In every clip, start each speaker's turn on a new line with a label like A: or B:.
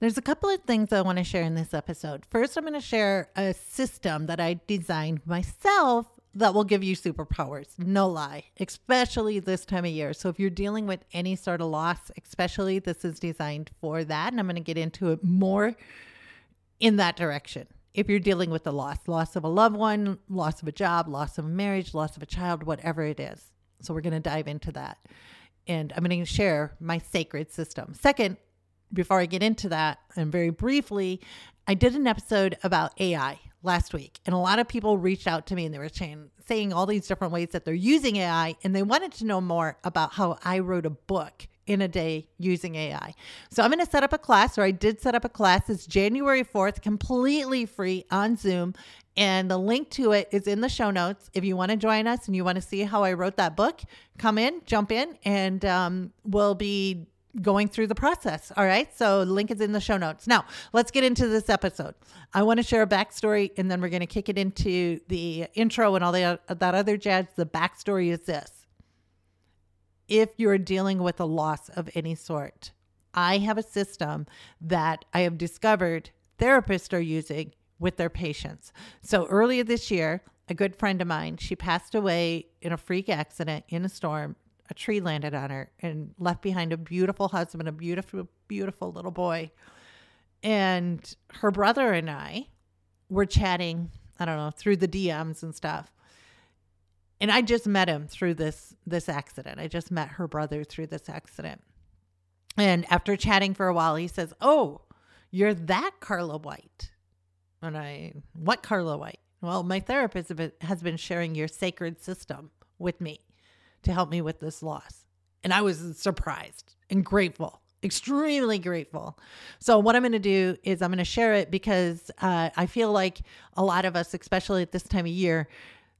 A: There's a couple of things I want to share in this episode. First, I'm going to share a system that I designed myself that will give you superpowers. No lie, especially this time of year. So, if you're dealing with any sort of loss, especially this is designed for that. And I'm going to get into it more in that direction. If you're dealing with the loss, loss of a loved one, loss of a job, loss of a marriage, loss of a child, whatever it is. So, we're going to dive into that. And I'm going to share my sacred system. Second, before I get into that, and very briefly, I did an episode about AI last week, and a lot of people reached out to me and they were saying, saying all these different ways that they're using AI, and they wanted to know more about how I wrote a book in a day using AI. So I'm going to set up a class, or I did set up a class. It's January 4th, completely free on Zoom. And the link to it is in the show notes. If you want to join us and you want to see how I wrote that book, come in, jump in, and um, we'll be going through the process. All right. So the link is in the show notes. Now let's get into this episode. I want to share a backstory and then we're going to kick it into the intro and all the, that other jazz. The backstory is this. If you're dealing with a loss of any sort, I have a system that I have discovered therapists are using with their patients. So earlier this year, a good friend of mine, she passed away in a freak accident in a storm a tree landed on her and left behind a beautiful husband, a beautiful, beautiful little boy. And her brother and I were chatting, I don't know, through the DMs and stuff. And I just met him through this this accident. I just met her brother through this accident. And after chatting for a while, he says, "Oh, you're that Carla White." And I, "What Carla White?" Well, my therapist has been sharing your sacred system with me to help me with this loss. And I was surprised and grateful, extremely grateful. So, what I'm going to do is I'm going to share it because uh, I feel like a lot of us, especially at this time of year,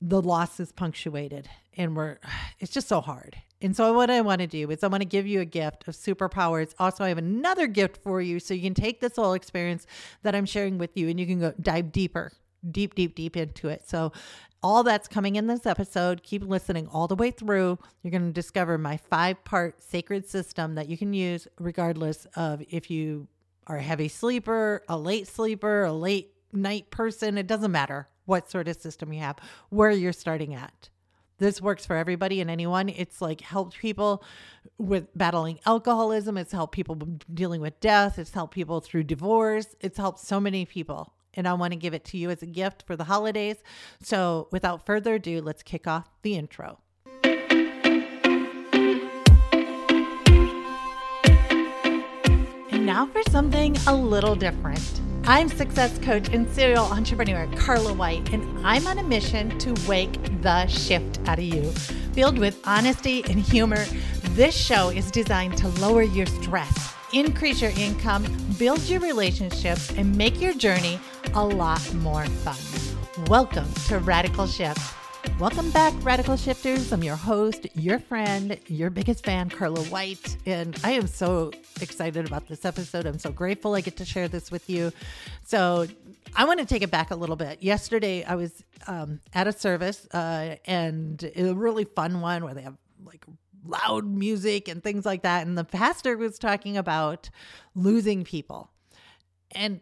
A: the loss is punctuated and we're, it's just so hard. And so, what I want to do is I want to give you a gift of superpowers. Also, I have another gift for you so you can take this whole experience that I'm sharing with you and you can go dive deeper deep, deep, deep into it. So, all that's coming in this episode. Keep listening all the way through. You're going to discover my five part sacred system that you can use regardless of if you are a heavy sleeper, a late sleeper, a late night person. It doesn't matter what sort of system you have, where you're starting at. This works for everybody and anyone. It's like helped people with battling alcoholism. It's helped people dealing with death. It's helped people through divorce. It's helped so many people and I want to give it to you as a gift for the holidays. So, without further ado, let's kick off the intro. And now for something a little different. I'm success coach and serial entrepreneur Carla White, and I'm on a mission to wake the shift out of you. Filled with honesty and humor, this show is designed to lower your stress increase your income, build your relationships, and make your journey a lot more fun. Welcome to Radical Shift. Welcome back, Radical Shifters. I'm your host, your friend, your biggest fan, Carla White. And I am so excited about this episode. I'm so grateful I get to share this with you. So, I want to take it back a little bit. Yesterday, I was um, at a service uh, and a really fun one where they have like loud music and things like that. And the pastor was talking about losing people. And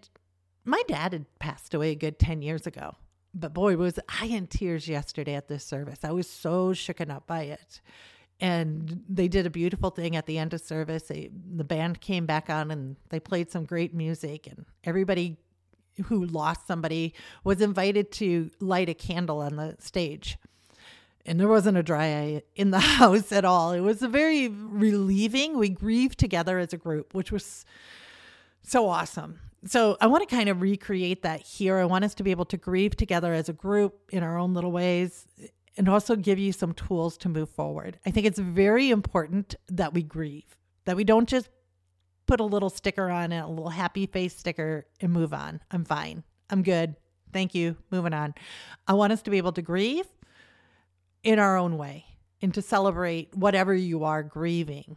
A: my dad had passed away a good 10 years ago. But boy, was I in tears yesterday at this service. I was so shooken up by it. And they did a beautiful thing at the end of service. They, the band came back on and they played some great music, and everybody who lost somebody was invited to light a candle on the stage and there wasn't a dry eye in the house at all. It was very relieving. We grieved together as a group, which was so awesome. So I want to kind of recreate that here. I want us to be able to grieve together as a group in our own little ways and also give you some tools to move forward. I think it's very important that we grieve, that we don't just put a little sticker on it, a little happy face sticker and move on. I'm fine. I'm good. Thank you. Moving on. I want us to be able to grieve in our own way and to celebrate whatever you are grieving.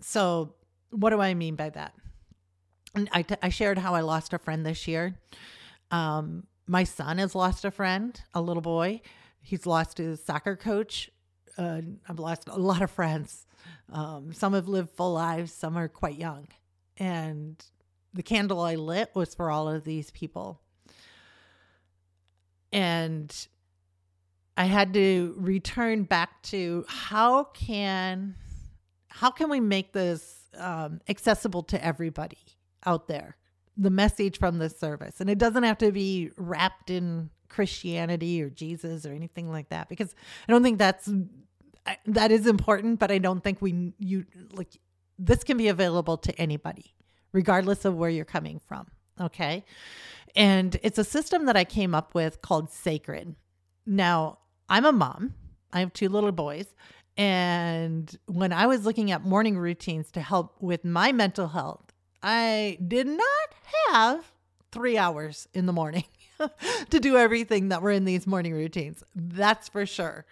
A: So, what do I mean by that? I, t- I shared how I lost a friend this year. Um, my son has lost a friend, a little boy. He's lost his soccer coach. Uh, I've lost a lot of friends. Um, some have lived full lives, some are quite young. And the candle I lit was for all of these people. And I had to return back to how can how can we make this um, accessible to everybody out there? The message from this service, and it doesn't have to be wrapped in Christianity or Jesus or anything like that, because I don't think that's that is important. But I don't think we you like this can be available to anybody, regardless of where you're coming from. Okay, and it's a system that I came up with called Sacred. Now I'm a mom. I have two little boys. And when I was looking at morning routines to help with my mental health, I did not have three hours in the morning to do everything that were in these morning routines. That's for sure.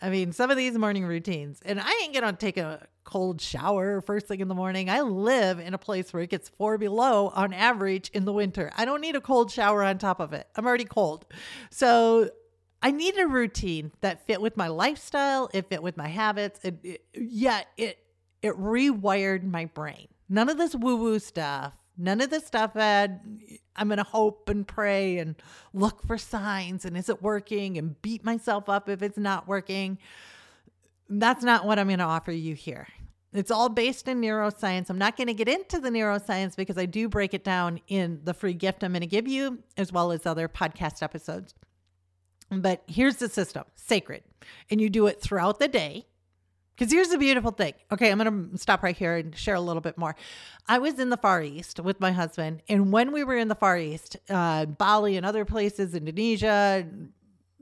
A: I mean, some of these morning routines, and I ain't gonna take a cold shower first thing in the morning. I live in a place where it gets four below on average in the winter. I don't need a cold shower on top of it. I'm already cold. So I needed a routine that fit with my lifestyle, it fit with my habits. It, it yeah, it it rewired my brain. None of this woo-woo stuff. None of this stuff that I'm going to hope and pray and look for signs and is it working and beat myself up if it's not working. That's not what I'm going to offer you here. It's all based in neuroscience. I'm not going to get into the neuroscience because I do break it down in the free gift I'm going to give you, as well as other podcast episodes. But here's the system sacred. And you do it throughout the day. Because here's the beautiful thing. Okay, I'm going to stop right here and share a little bit more. I was in the Far East with my husband. And when we were in the Far East, uh, Bali and other places, Indonesia,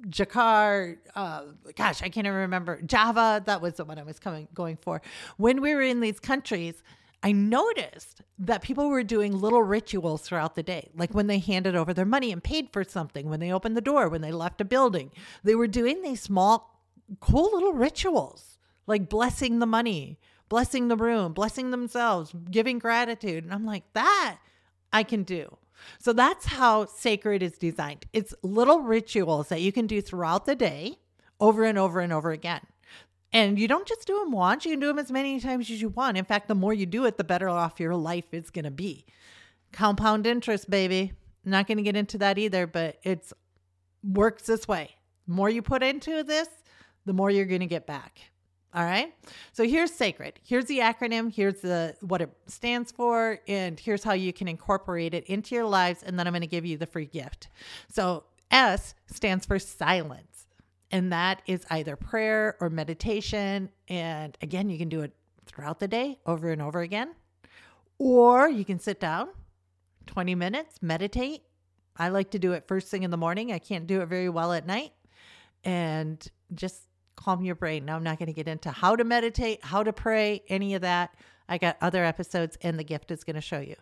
A: Jakarta, uh, gosh, I can't even remember. Java, that was the one I was coming going for. When we were in these countries, I noticed that people were doing little rituals throughout the day, like when they handed over their money and paid for something, when they opened the door, when they left a building. They were doing these small, cool little rituals, like blessing the money, blessing the room, blessing themselves, giving gratitude. And I'm like, that I can do. So that's how sacred is designed. It's little rituals that you can do throughout the day over and over and over again. And you don't just do them once, you can do them as many times as you want. In fact, the more you do it, the better off your life is going to be. Compound interest, baby. not going to get into that either, but it's works this way. The more you put into this, the more you're going to get back. All right. So here's sacred. Here's the acronym. Here's the what it stands for, and here's how you can incorporate it into your lives. And then I'm going to give you the free gift. So S stands for silence and that is either prayer or meditation. And again, you can do it throughout the day over and over again. Or you can sit down 20 minutes, meditate. I like to do it first thing in the morning. I can't do it very well at night. And just calm your brain. Now, I'm not going to get into how to meditate, how to pray, any of that. I got other episodes, and the gift is going to show you.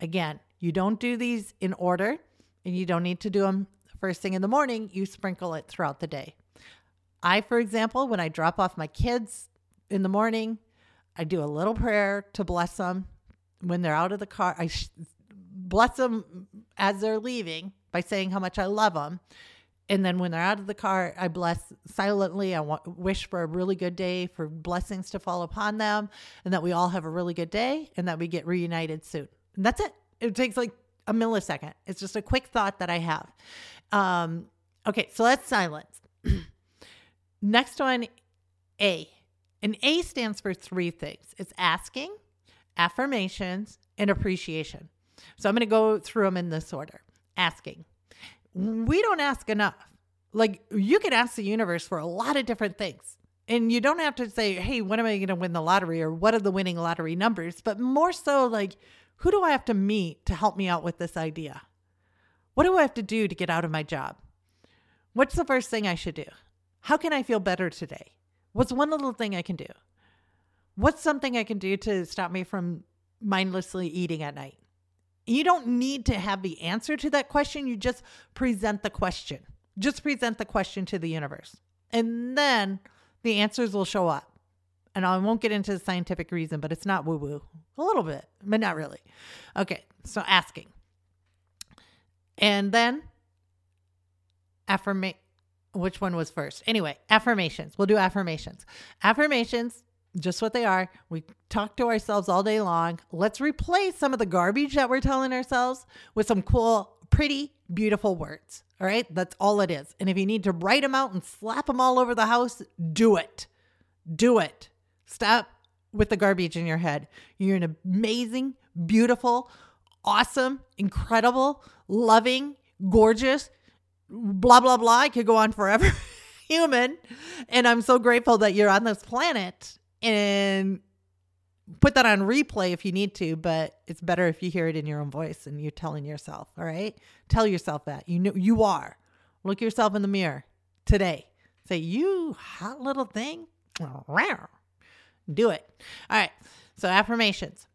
A: Again, you don't do these in order, and you don't need to do them first thing in the morning. You sprinkle it throughout the day. I, for example, when I drop off my kids in the morning, I do a little prayer to bless them when they're out of the car. I bless them as they're leaving by saying how much I love them. And then when they're out of the car, I bless silently. I want, wish for a really good day, for blessings to fall upon them, and that we all have a really good day and that we get reunited soon. And that's it. It takes like a millisecond. It's just a quick thought that I have. Um, okay, so that's silence. Next one, A. And A stands for three things it's asking, affirmations, and appreciation. So I'm going to go through them in this order. Asking. We don't ask enough. Like you can ask the universe for a lot of different things. And you don't have to say, hey, when am I going to win the lottery or what are the winning lottery numbers? But more so, like, who do I have to meet to help me out with this idea? What do I have to do to get out of my job? What's the first thing I should do? How can I feel better today? What's one little thing I can do? What's something I can do to stop me from mindlessly eating at night? You don't need to have the answer to that question. You just present the question. Just present the question to the universe. And then the answers will show up. And I won't get into the scientific reason, but it's not woo woo. A little bit, but not really. Okay, so asking. And then affirmation which one was first? Anyway, affirmations. We'll do affirmations. Affirmations just what they are. We talk to ourselves all day long. Let's replace some of the garbage that we're telling ourselves with some cool, pretty, beautiful words. All right. That's all it is. And if you need to write them out and slap them all over the house, do it. Do it. Stop with the garbage in your head. You're an amazing, beautiful, awesome, incredible, loving, gorgeous, blah, blah, blah. I could go on forever. Human. And I'm so grateful that you're on this planet and put that on replay if you need to, but it's better if you hear it in your own voice and you're telling yourself, all right? Tell yourself that. You know you are. Look yourself in the mirror today. Say, "You hot little thing." Do it. All right. So affirmations.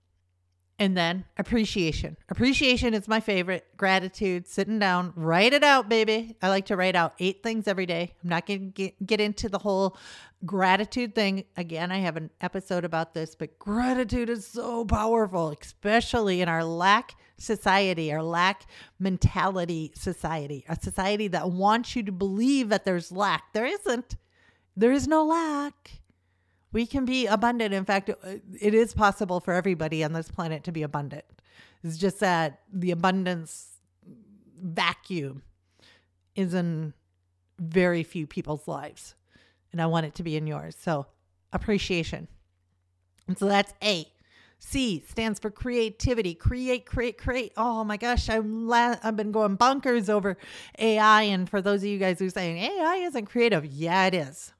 A: And then appreciation. Appreciation is my favorite. Gratitude, sitting down, write it out, baby. I like to write out eight things every day. I'm not going to get, get into the whole gratitude thing. Again, I have an episode about this, but gratitude is so powerful, especially in our lack society, our lack mentality society, a society that wants you to believe that there's lack. There isn't. There is no lack. We can be abundant. In fact, uh, it is possible for everybody on this planet to be abundant. It's just that the abundance vacuum is in very few people's lives. And I want it to be in yours. So, appreciation. And so that's A. C stands for creativity. Create, create, create. Oh my gosh, I'm la- I've been going bonkers over AI. And for those of you guys who are saying AI isn't creative, yeah, it is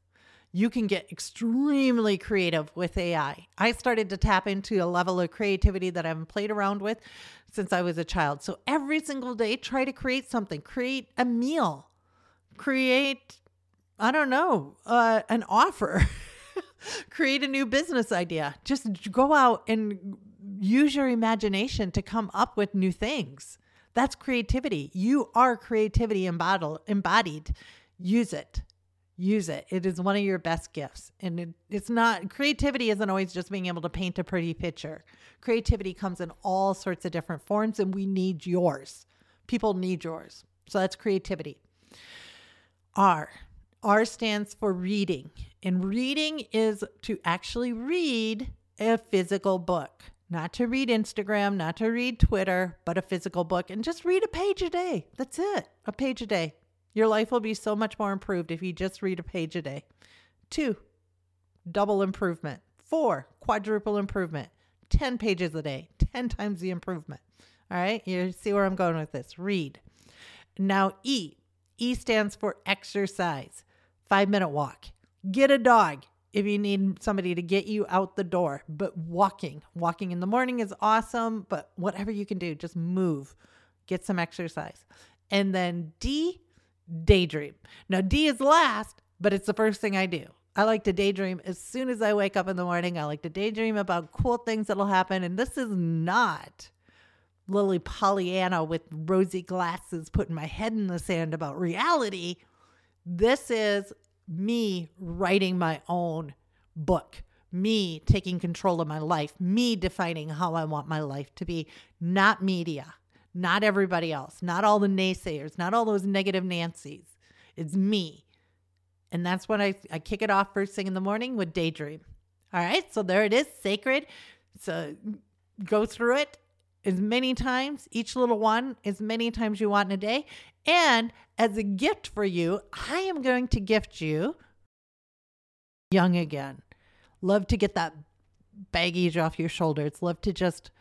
A: you can get extremely creative with AI. I started to tap into a level of creativity that I haven't played around with since I was a child. So every single day, try to create something, create a meal, create, I don't know, uh, an offer, create a new business idea. Just go out and use your imagination to come up with new things. That's creativity. You are creativity embodied. embodied. Use it use it. It is one of your best gifts. And it, it's not, creativity isn't always just being able to paint a pretty picture. Creativity comes in all sorts of different forms, and we need yours. People need yours. So that's creativity. R. R stands for reading. And reading is to actually read a physical book, not to read Instagram, not to read Twitter, but a physical book and just read a page a day. That's it, a page a day. Your life will be so much more improved if you just read a page a day. Two, double improvement. Four, quadruple improvement. 10 pages a day, 10 times the improvement. All right, you see where I'm going with this. Read. Now, E. E stands for exercise. Five minute walk. Get a dog if you need somebody to get you out the door. But walking, walking in the morning is awesome, but whatever you can do, just move, get some exercise. And then D, daydream. Now, D is last, but it's the first thing I do. I like to daydream as soon as I wake up in the morning. I like to daydream about cool things that'll happen. And this is not Lily Pollyanna with rosy glasses putting my head in the sand about reality. This is me writing my own book, me taking control of my life, me defining how I want my life to be, not media not everybody else, not all the naysayers, not all those negative Nancy's. It's me. And that's when I, I kick it off first thing in the morning with Daydream. All right. So there it is, sacred. So go through it as many times, each little one, as many times you want in a day. And as a gift for you, I am going to gift you young again. Love to get that baggage off your shoulders. Love to just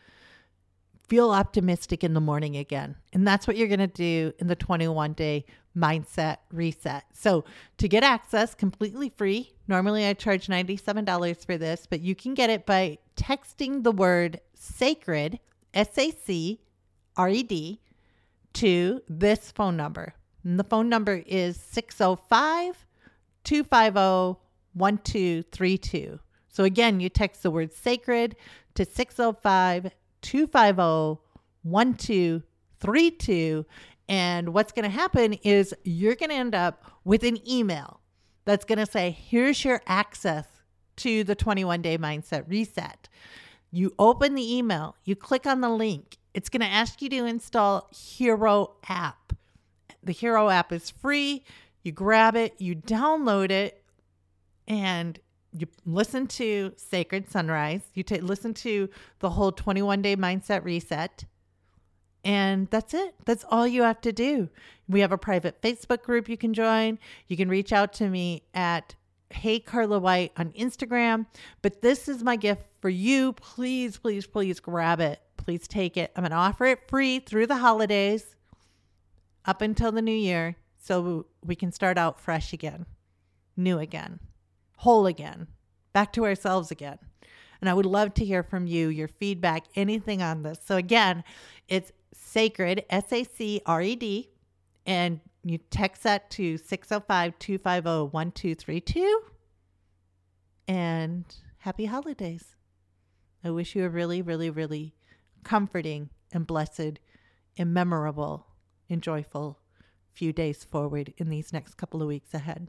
A: feel optimistic in the morning again. And that's what you're going to do in the 21 day mindset reset. So, to get access completely free, normally I charge $97 for this, but you can get it by texting the word sacred, S A C R E D, to this phone number. And the phone number is 605 250 1232. So, again, you text the word sacred to 605 250 1232. And what's going to happen is you're going to end up with an email that's going to say, here's your access to the 21 day mindset reset. You open the email, you click on the link. It's going to ask you to install Hiro app. The Hiro app is free. You grab it, you download it, and you listen to Sacred Sunrise, you ta listen to the whole 21 day mindset reset, and that's it. That's all you have to do. We have a private Facebook group you can join. You can reach out to me at Hey Carla White on Instagram. But this is my gift for you. Please, please, please grab it. Please take it. I'm going to offer it free through the holidays up until the new year so we can start out fresh again, new again, whole again, back to ourselves again. And I would love to hear from you, your feedback, anything on this. So again, it's sacred, S A C R E D, and you text that to 605 250 1232. And happy holidays. I wish you a really, really, really comforting and blessed and memorable and joyful few days forward in these next couple of weeks ahead.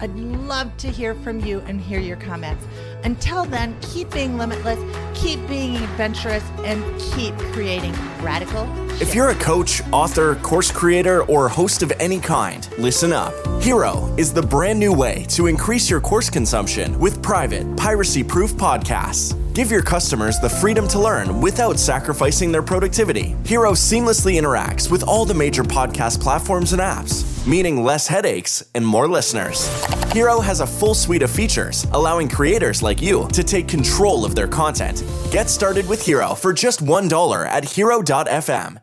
A: I'd love to hear from you and hear your comments. Until then, keep being limitless, keep being adventurous, and keep creating radical.
B: If you're a coach, author, course creator, or host of any kind, listen up. Hiro is the brand new way to increase your course consumption with private, piracy proof podcasts. Give your customers the freedom to learn without sacrificing their productivity. Hiro seamlessly interacts with all the major podcast platforms and apps, meaning less headaches and more listeners. Hiro has a full suite of features, allowing creators like you to take control of their content. Get started with Hiro for just $1 at hiro.fm